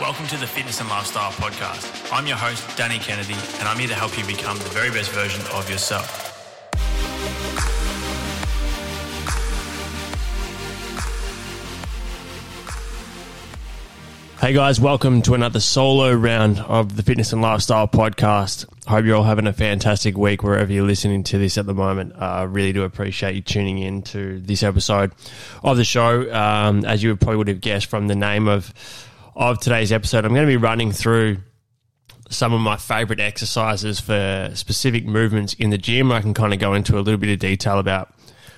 Welcome to the Fitness and Lifestyle Podcast. I'm your host, Danny Kennedy, and I'm here to help you become the very best version of yourself. Hey guys, welcome to another solo round of the Fitness and Lifestyle Podcast. Hope you're all having a fantastic week wherever you're listening to this at the moment. I uh, really do appreciate you tuning in to this episode of the show. Um, as you probably would have guessed from the name of of today's episode, I'm going to be running through some of my favorite exercises for specific movements in the gym. I can kind of go into a little bit of detail about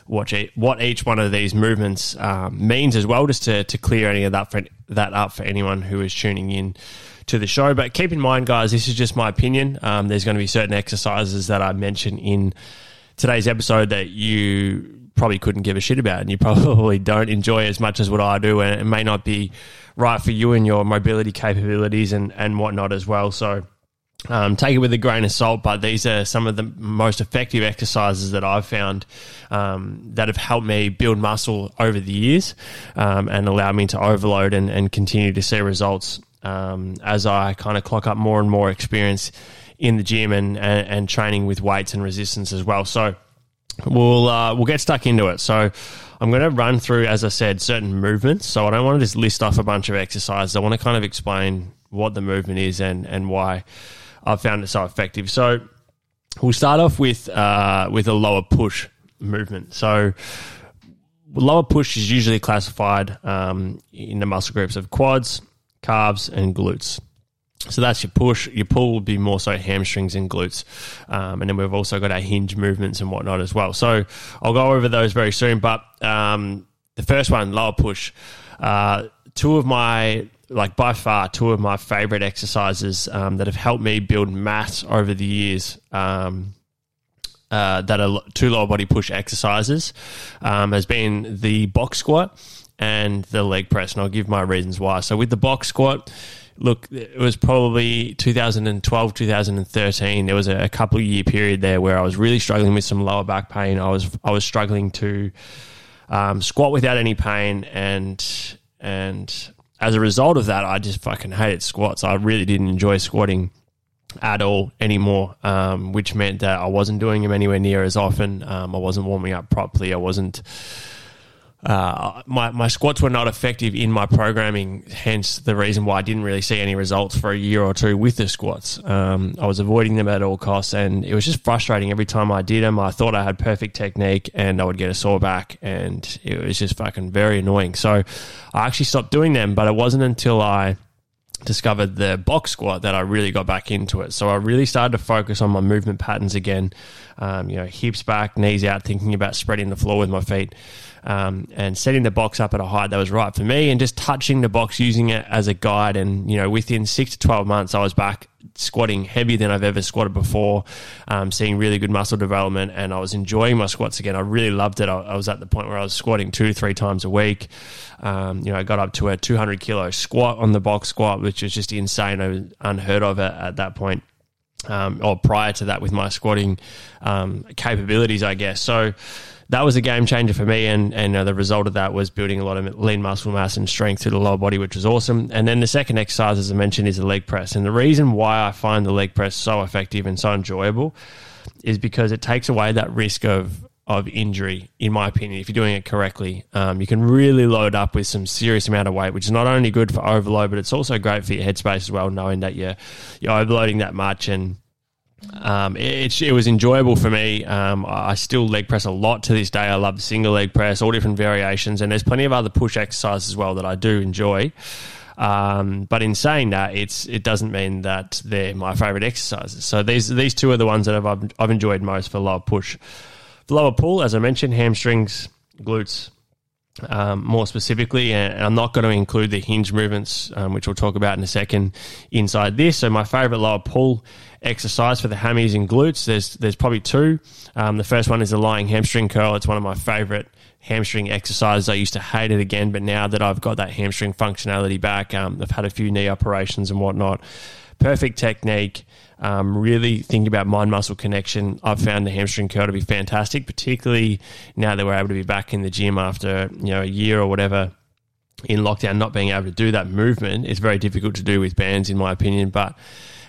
what each, what each one of these movements um, means as well, just to, to clear any of that for, that up for anyone who is tuning in to the show. But keep in mind, guys, this is just my opinion. Um, there's going to be certain exercises that I mention in today's episode that you probably couldn't give a shit about and you probably don't enjoy as much as what I do and it may not be right for you and your mobility capabilities and, and whatnot as well. So um, take it with a grain of salt, but these are some of the most effective exercises that I've found um, that have helped me build muscle over the years um, and allow me to overload and, and continue to see results um, as I kind of clock up more and more experience in the gym and, and, and training with weights and resistance as well. So we'll uh, we'll get stuck into it. So I'm going to run through, as I said, certain movements. So I don't want to just list off a bunch of exercises. I want to kind of explain what the movement is and and why I've found it so effective. So we'll start off with uh, with a lower push movement. So lower push is usually classified um, in the muscle groups of quads, calves, and glutes. So that's your push. Your pull would be more so hamstrings and glutes. Um, and then we've also got our hinge movements and whatnot as well. So I'll go over those very soon. But um, the first one, lower push. Uh, two of my, like by far, two of my favorite exercises um, that have helped me build mass over the years. Um, uh, that are two lower body push exercises um, has been the box squat and the leg press. And I'll give my reasons why. So with the box squat, look, it was probably 2012, 2013. There was a, a couple year period there where I was really struggling with some lower back pain. I was I was struggling to um, squat without any pain, and and as a result of that, I just fucking hated squats. I really didn't enjoy squatting at all anymore, um, which meant that I wasn't doing them anywhere near as often. Um, I wasn't warming up properly. I wasn't uh, my, my squats were not effective in my programming, hence the reason why I didn't really see any results for a year or two with the squats. Um, I was avoiding them at all costs, and it was just frustrating every time I did them. I thought I had perfect technique, and I would get a sore back, and it was just fucking very annoying. So I actually stopped doing them, but it wasn't until I discovered the box squat that I really got back into it. So I really started to focus on my movement patterns again. Um, you know, hips back, knees out, thinking about spreading the floor with my feet um, and setting the box up at a height that was right for me and just touching the box, using it as a guide. And, you know, within six to 12 months, I was back squatting heavier than I've ever squatted before, um, seeing really good muscle development, and I was enjoying my squats again. I really loved it. I, I was at the point where I was squatting two, three times a week. Um, you know, I got up to a 200 kilo squat on the box squat, which was just insane. I was unheard of at, at that point. Um, or prior to that, with my squatting um, capabilities, I guess. So, that was a game changer for me. And, and uh, the result of that was building a lot of lean muscle mass and strength through the lower body, which was awesome. And then the second exercise, as I mentioned, is the leg press. And the reason why I find the leg press so effective and so enjoyable is because it takes away that risk of of injury, in my opinion, if you're doing it correctly. Um, you can really load up with some serious amount of weight, which is not only good for overload, but it's also great for your headspace as well, knowing that you're you're overloading that much and um, it, it, was enjoyable for me. Um, I still leg press a lot to this day. I love single leg press, all different variations, and there's plenty of other push exercises as well that I do enjoy. Um, but in saying that, it's it doesn't mean that they're my favorite exercises. So these these two are the ones that I've I've enjoyed most for lower push. For lower pull, as I mentioned, hamstrings, glutes, um, more specifically, and I'm not going to include the hinge movements, um, which we'll talk about in a second, inside this. So my favorite lower pull exercise for the hammies and glutes. There's there's probably two. Um, the first one is the lying hamstring curl. It's one of my favorite hamstring exercises. I used to hate it again, but now that I've got that hamstring functionality back, um, I've had a few knee operations and whatnot. Perfect technique. Um, really think about mind muscle connection. I've found the hamstring curl to be fantastic, particularly now that we're able to be back in the gym after you know a year or whatever in lockdown not being able to do that movement is very difficult to do with bands, in my opinion. But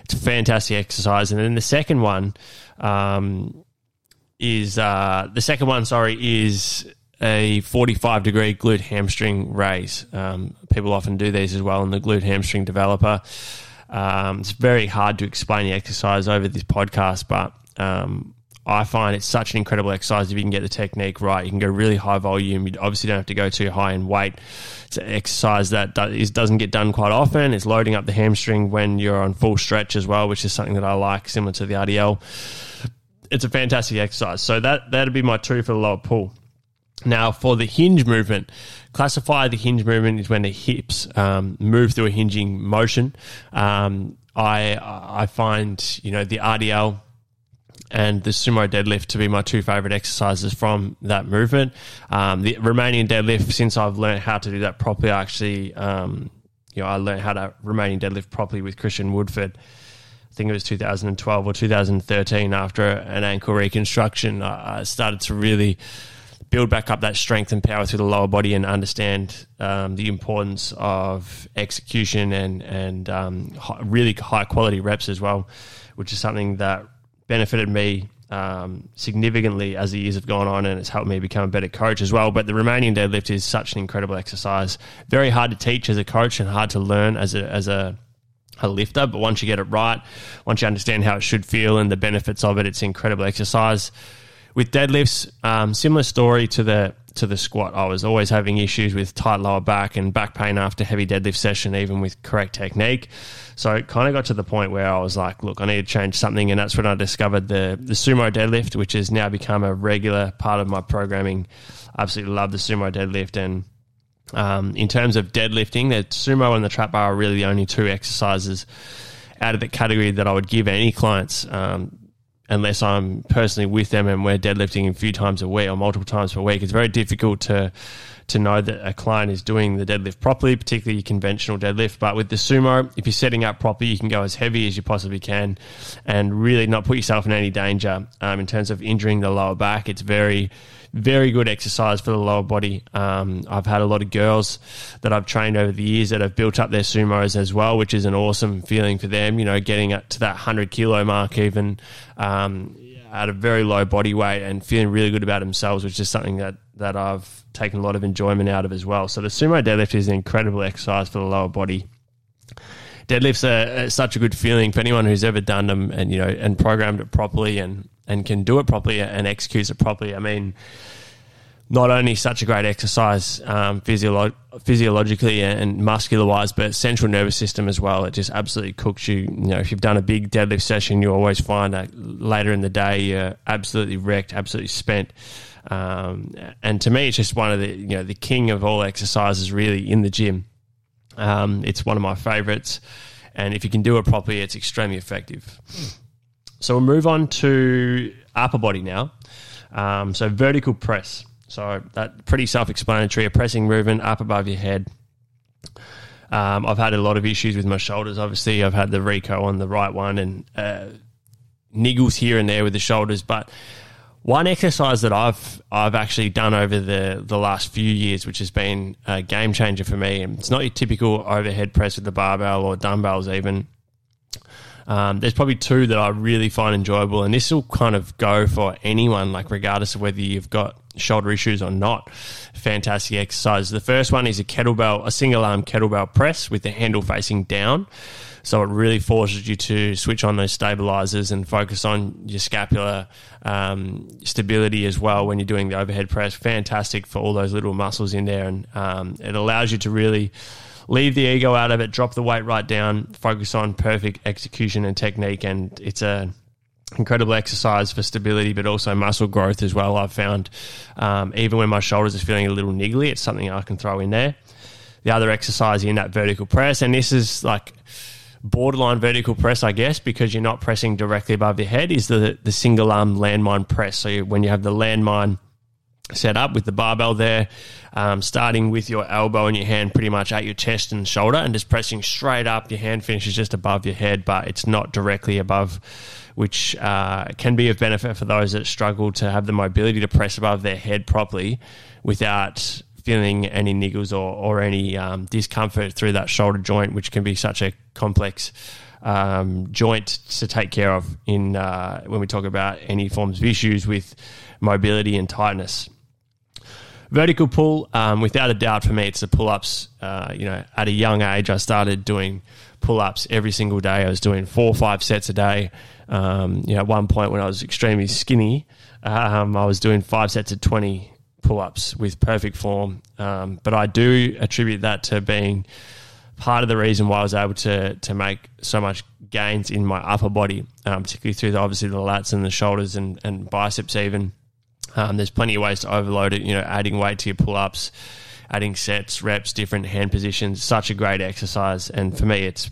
it's a fantastic exercise. And then the second one um, is uh, the second one. Sorry, is a 45 degree glute hamstring raise. Um, people often do these as well in the glute hamstring developer. Um, it's very hard to explain the exercise over this podcast, but um, I find it's such an incredible exercise if you can get the technique right. You can go really high volume. You obviously don't have to go too high in weight. It's an exercise that doesn't get done quite often. It's loading up the hamstring when you're on full stretch as well, which is something that I like, similar to the RDL. It's a fantastic exercise. So that that'd be my two for the lower pull. Now, for the hinge movement, classify the hinge movement is when the hips um, move through a hinging motion. Um, I I find you know the RDL and the sumo deadlift to be my two favorite exercises from that movement. Um, the Romanian deadlift, since I've learned how to do that properly, I actually, um, you know, I learned how to Romanian deadlift properly with Christian Woodford. I think it was 2012 or 2013 after an ankle reconstruction. I started to really build back up that strength and power through the lower body and understand um, the importance of execution and and um, really high quality reps as well, which is something that benefited me um, significantly as the years have gone on, and it's helped me become a better coach as well. But the Romanian deadlift is such an incredible exercise, very hard to teach as a coach and hard to learn as a as a a lifter, but once you get it right, once you understand how it should feel and the benefits of it, it's incredible exercise. With deadlifts, um, similar story to the to the squat. I was always having issues with tight lower back and back pain after heavy deadlift session, even with correct technique. So it kind of got to the point where I was like, look, I need to change something. And that's when I discovered the, the sumo deadlift, which has now become a regular part of my programming. Absolutely love the sumo deadlift. And um, in terms of deadlifting, the sumo and the trap bar are really the only two exercises out of the category that I would give any clients. Um, unless I'm personally with them and we're deadlifting a few times a week or multiple times per week. It's very difficult to to know that a client is doing the deadlift properly, particularly conventional deadlift. But with the sumo, if you're setting up properly, you can go as heavy as you possibly can and really not put yourself in any danger um, in terms of injuring the lower back. It's very very good exercise for the lower body. Um, I've had a lot of girls that I've trained over the years that have built up their sumos as well, which is an awesome feeling for them. You know, getting up to that hundred kilo mark even um, at a very low body weight and feeling really good about themselves, which is something that that I've taken a lot of enjoyment out of as well. So the sumo deadlift is an incredible exercise for the lower body deadlifts are, are, such a good feeling for anyone who's ever done them and you know and programmed it properly and and can do it properly and executes it properly. I mean, not only such a great exercise um, physiolo- physiologically and muscular wise, but central nervous system as well. It just absolutely cooks you. You know, if you've done a big deadlift session, you always find that later in the day you're absolutely wrecked, absolutely spent. Um, and to me, it's just one of the you know the king of all exercises really in the gym. Um, it's one of my favorites, and if you can do it properly, it's extremely effective. So we'll move on to upper body now. Um, so vertical press. So that pretty self-explanatory. A pressing movement up above your head. Um, I've had a lot of issues with my shoulders. Obviously, I've had the reco on the right one and uh, niggles here and there with the shoulders. But one exercise that I've I've actually done over the the last few years, which has been a game changer for me, and it's not your typical overhead press with the barbell or dumbbells even. Um, there's probably two that I really find enjoyable, and this will kind of go for anyone, like regardless of whether you've got shoulder issues or not. Fantastic exercise. The first one is a kettlebell, a single arm kettlebell press with the handle facing down. So it really forces you to switch on those stabilizers and focus on your scapular um, stability as well when you're doing the overhead press. Fantastic for all those little muscles in there, and um, it allows you to really leave the ego out of it, drop the weight right down, focus on perfect execution and technique, and it's a incredible exercise for stability, but also muscle growth as well. I've found um, even when my shoulders are feeling a little niggly, it's something I can throw in there. The other exercise in that vertical press, and this is like borderline vertical press, I guess, because you're not pressing directly above your head, is the the single arm landmine press. So when you have the landmine set up with the barbell there, um, starting with your elbow and your hand pretty much at your chest and shoulder, and just pressing straight up. Your hand finishes just above your head, but it's not directly above, which uh, can be of benefit for those that struggle to have the mobility to press above their head properly without feeling any niggles or, or any um, discomfort through that shoulder joint, which can be such a complex um, joint to take care of in uh, when we talk about any forms of issues with mobility and tightness. Vertical pull, um, without a doubt, for me, it's the pull ups. Uh, you know, at a young age, I started doing pull ups every single day. I was doing four or five sets a day. Um, you know, at one point when I was extremely skinny, um, I was doing five sets of 20 pull ups with perfect form. Um, but I do attribute that to being part of the reason why I was able to to make so much gains in my upper body, um, particularly through the, obviously the lats and the shoulders and, and biceps even. Um, there's plenty of ways to overload it, you know, adding weight to your pull ups, adding sets, reps, different hand positions. Such a great exercise. And for me, it's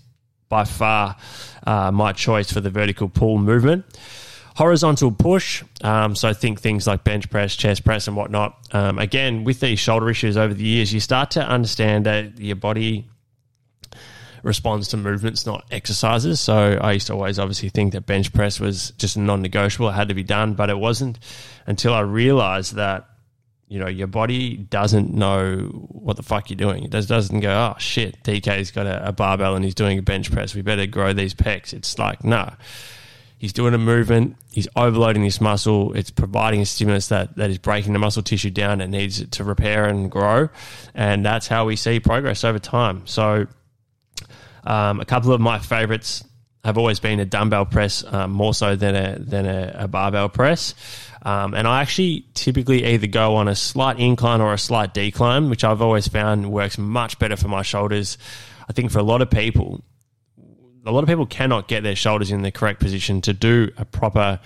by far uh, my choice for the vertical pull movement. Horizontal push, um, so think things like bench press, chest press, and whatnot. Um, again, with these shoulder issues over the years, you start to understand that your body responds to movements, not exercises. So I used to always obviously think that bench press was just non negotiable. It had to be done, but it wasn't until I realized that, you know, your body doesn't know what the fuck you're doing. It doesn't go, oh shit, DK's got a, a barbell and he's doing a bench press. We better grow these pecs. It's like, no. He's doing a movement. He's overloading this muscle. It's providing a stimulus that, that is breaking the muscle tissue down and needs it to repair and grow. And that's how we see progress over time. So, um, a couple of my favorites have always been a dumbbell press, um, more so than a than a, a barbell press. Um, and I actually typically either go on a slight incline or a slight decline, which I've always found works much better for my shoulders. I think for a lot of people, a lot of people cannot get their shoulders in the correct position to do a proper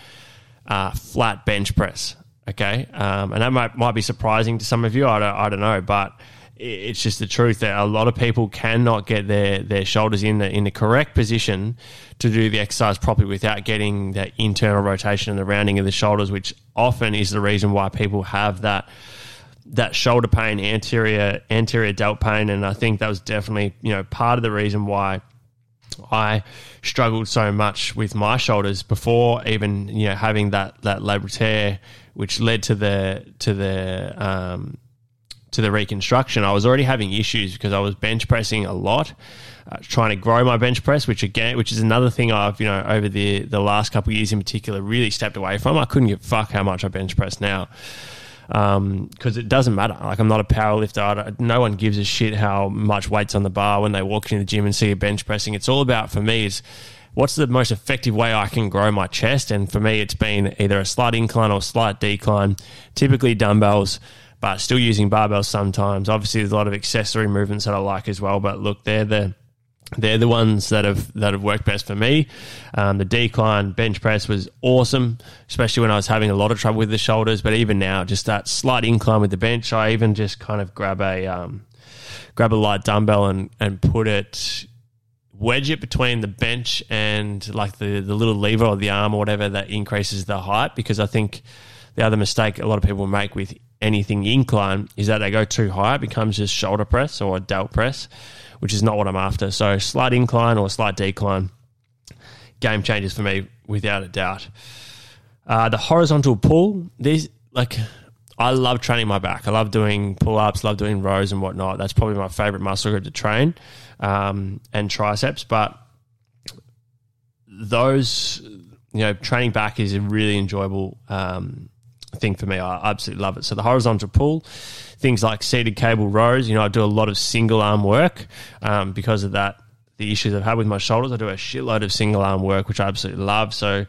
uh, flat bench press. Okay, um, and that might might be surprising to some of you. I don't, I don't know, but it's just the truth that a lot of people cannot get their, their shoulders in the in the correct position to do the exercise properly without getting that internal rotation and the rounding of the shoulders, which often is the reason why people have that that shoulder pain, anterior anterior delt pain, and I think that was definitely you know part of the reason why I struggled so much with my shoulders before even you know having that that labral which led to the to the um, to the reconstruction, I was already having issues because I was bench pressing a lot, uh, trying to grow my bench press, which again, which is another thing I've you know over the the last couple of years in particular really stepped away from. I couldn't give fuck how much I bench press now because um, it doesn't matter. Like I'm not a power lifter. no one gives a shit how much weight's on the bar when they walk into the gym and see a bench pressing. It's all about for me is what's the most effective way I can grow my chest. And for me, it's been either a slight incline or slight decline. Typically dumbbells but still using barbells sometimes. Obviously, there's a lot of accessory movements that I like as well. But look, they're the they're the ones that have that have worked best for me. Um, the decline bench press was awesome, especially when I was having a lot of trouble with the shoulders. But even now, just that slight incline with the bench, I even just kind of grab a um, grab a light dumbbell and and put it wedge it between the bench and like the the little lever or the arm or whatever that increases the height because I think the other mistake a lot of people make with anything incline is that they go too high. It becomes just shoulder press or delt press, which is not what I'm after. So slight incline or slight decline, game changes for me without a doubt. Uh, the horizontal pull, these like I love training my back. I love doing pull ups, love doing rows and whatnot. That's probably my favorite muscle group to train, um, and triceps. But those, you know, training back is a really enjoyable um, thing for me. I absolutely love it. So the horizontal pull, things like seated cable rows. You know, I do a lot of single arm work um, because of that. The issues I've had with my shoulders, I do a shitload of single arm work, which I absolutely love. So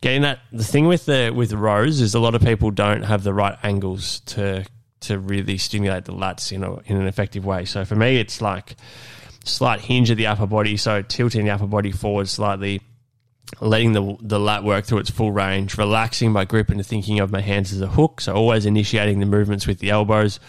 getting that, the thing with the with rows is a lot of people don't have the right angles to to really stimulate the lats in a, in an effective way. So for me, it's like slight hinge of the upper body, so tilting the upper body forward slightly letting the the lat work through its full range, relaxing my grip into thinking of my hands as a hook. So always initiating the movements with the elbows.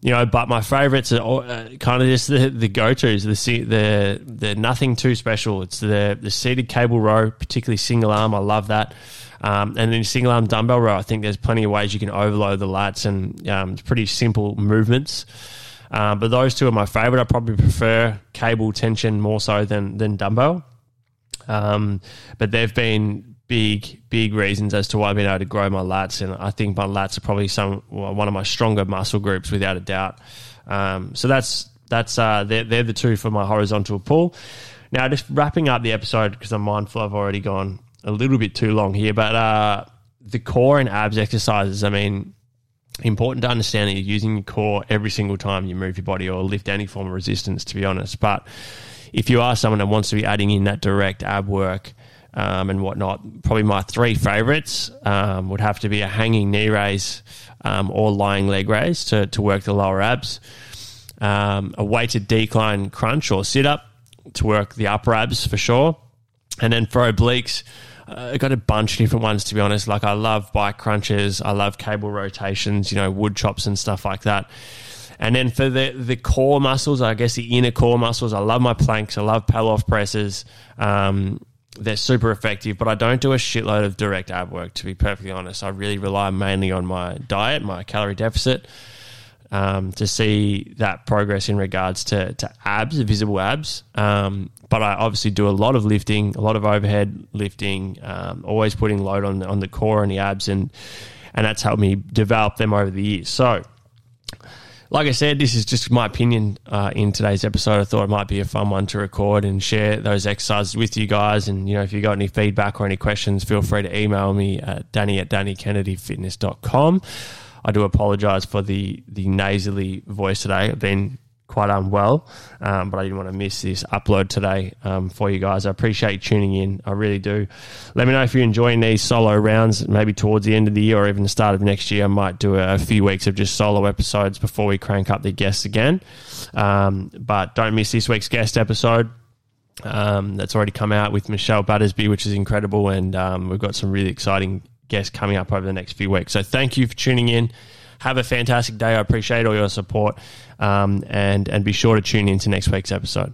You know, but my favourites are uh, kind of just the, the go tos. The the the nothing too special. It's the the seated cable row, particularly single arm. I love that. Um, and then single arm dumbbell row. I think there's plenty of ways you can overload the lats, and um, it's pretty simple movements. Um, but those two are my favourite. I probably prefer cable tension more so than than dumbbell. Um, but they've been big, big reasons as to why I've been able to grow my lats. And I think my lats are probably some one of my stronger muscle groups without a doubt. Um, so that's that's uh, they're, they're the two for my horizontal pull. Now, just wrapping up the episode because I'm mindful I've already gone a little bit too long here, but uh, the core and abs exercises. I mean, important to understand that you're using your core every single time you move your body or lift any form of resistance. To be honest, but if you are someone that wants to be adding in that direct ab work um, and whatnot, probably my three favorites um, would have to be a hanging knee raise um, or lying leg raise to, to work the lower abs, um, a weighted decline crunch or sit up to work the upper abs for sure, and then for obliques. Uh, I got a bunch of different ones to be honest. Like I love bike crunches, I love cable rotations, you know, wood chops and stuff like that. And then for the the core muscles, I guess the inner core muscles, I love my planks, I love Pallof presses. Um, they're super effective, but I don't do a shitload of direct ab work. To be perfectly honest, I really rely mainly on my diet, my calorie deficit, um, to see that progress in regards to, to abs, visible abs. Um, but I obviously do a lot of lifting, a lot of overhead lifting, um, always putting load on on the core and the abs, and and that's helped me develop them over the years. So like I said, this is just my opinion uh, in today's episode. I thought it might be a fun one to record and share those exercises with you guys. And, you know, if you got any feedback or any questions, feel free to email me at danny at dannykennedyfitness.com. I do apologize for the, the nasally voice today. I've been quite unwell, um, but I didn't want to miss this upload today um, for you guys. I appreciate you tuning in. I really do. Let me know if you're enjoying these solo rounds. Maybe towards the end of the year or even the start of next year, I might do a, few weeks of just solo episodes before we crank up the guests again. Um, but don't miss this week's guest episode. Um, that's already come out with Michelle Battersby, which is incredible, and um, we've got some really exciting guests coming up over the next few weeks. So thank you for tuning in. Have a fantastic day. I appreciate all your support. Um, and, and be sure to tune in to next week's episode.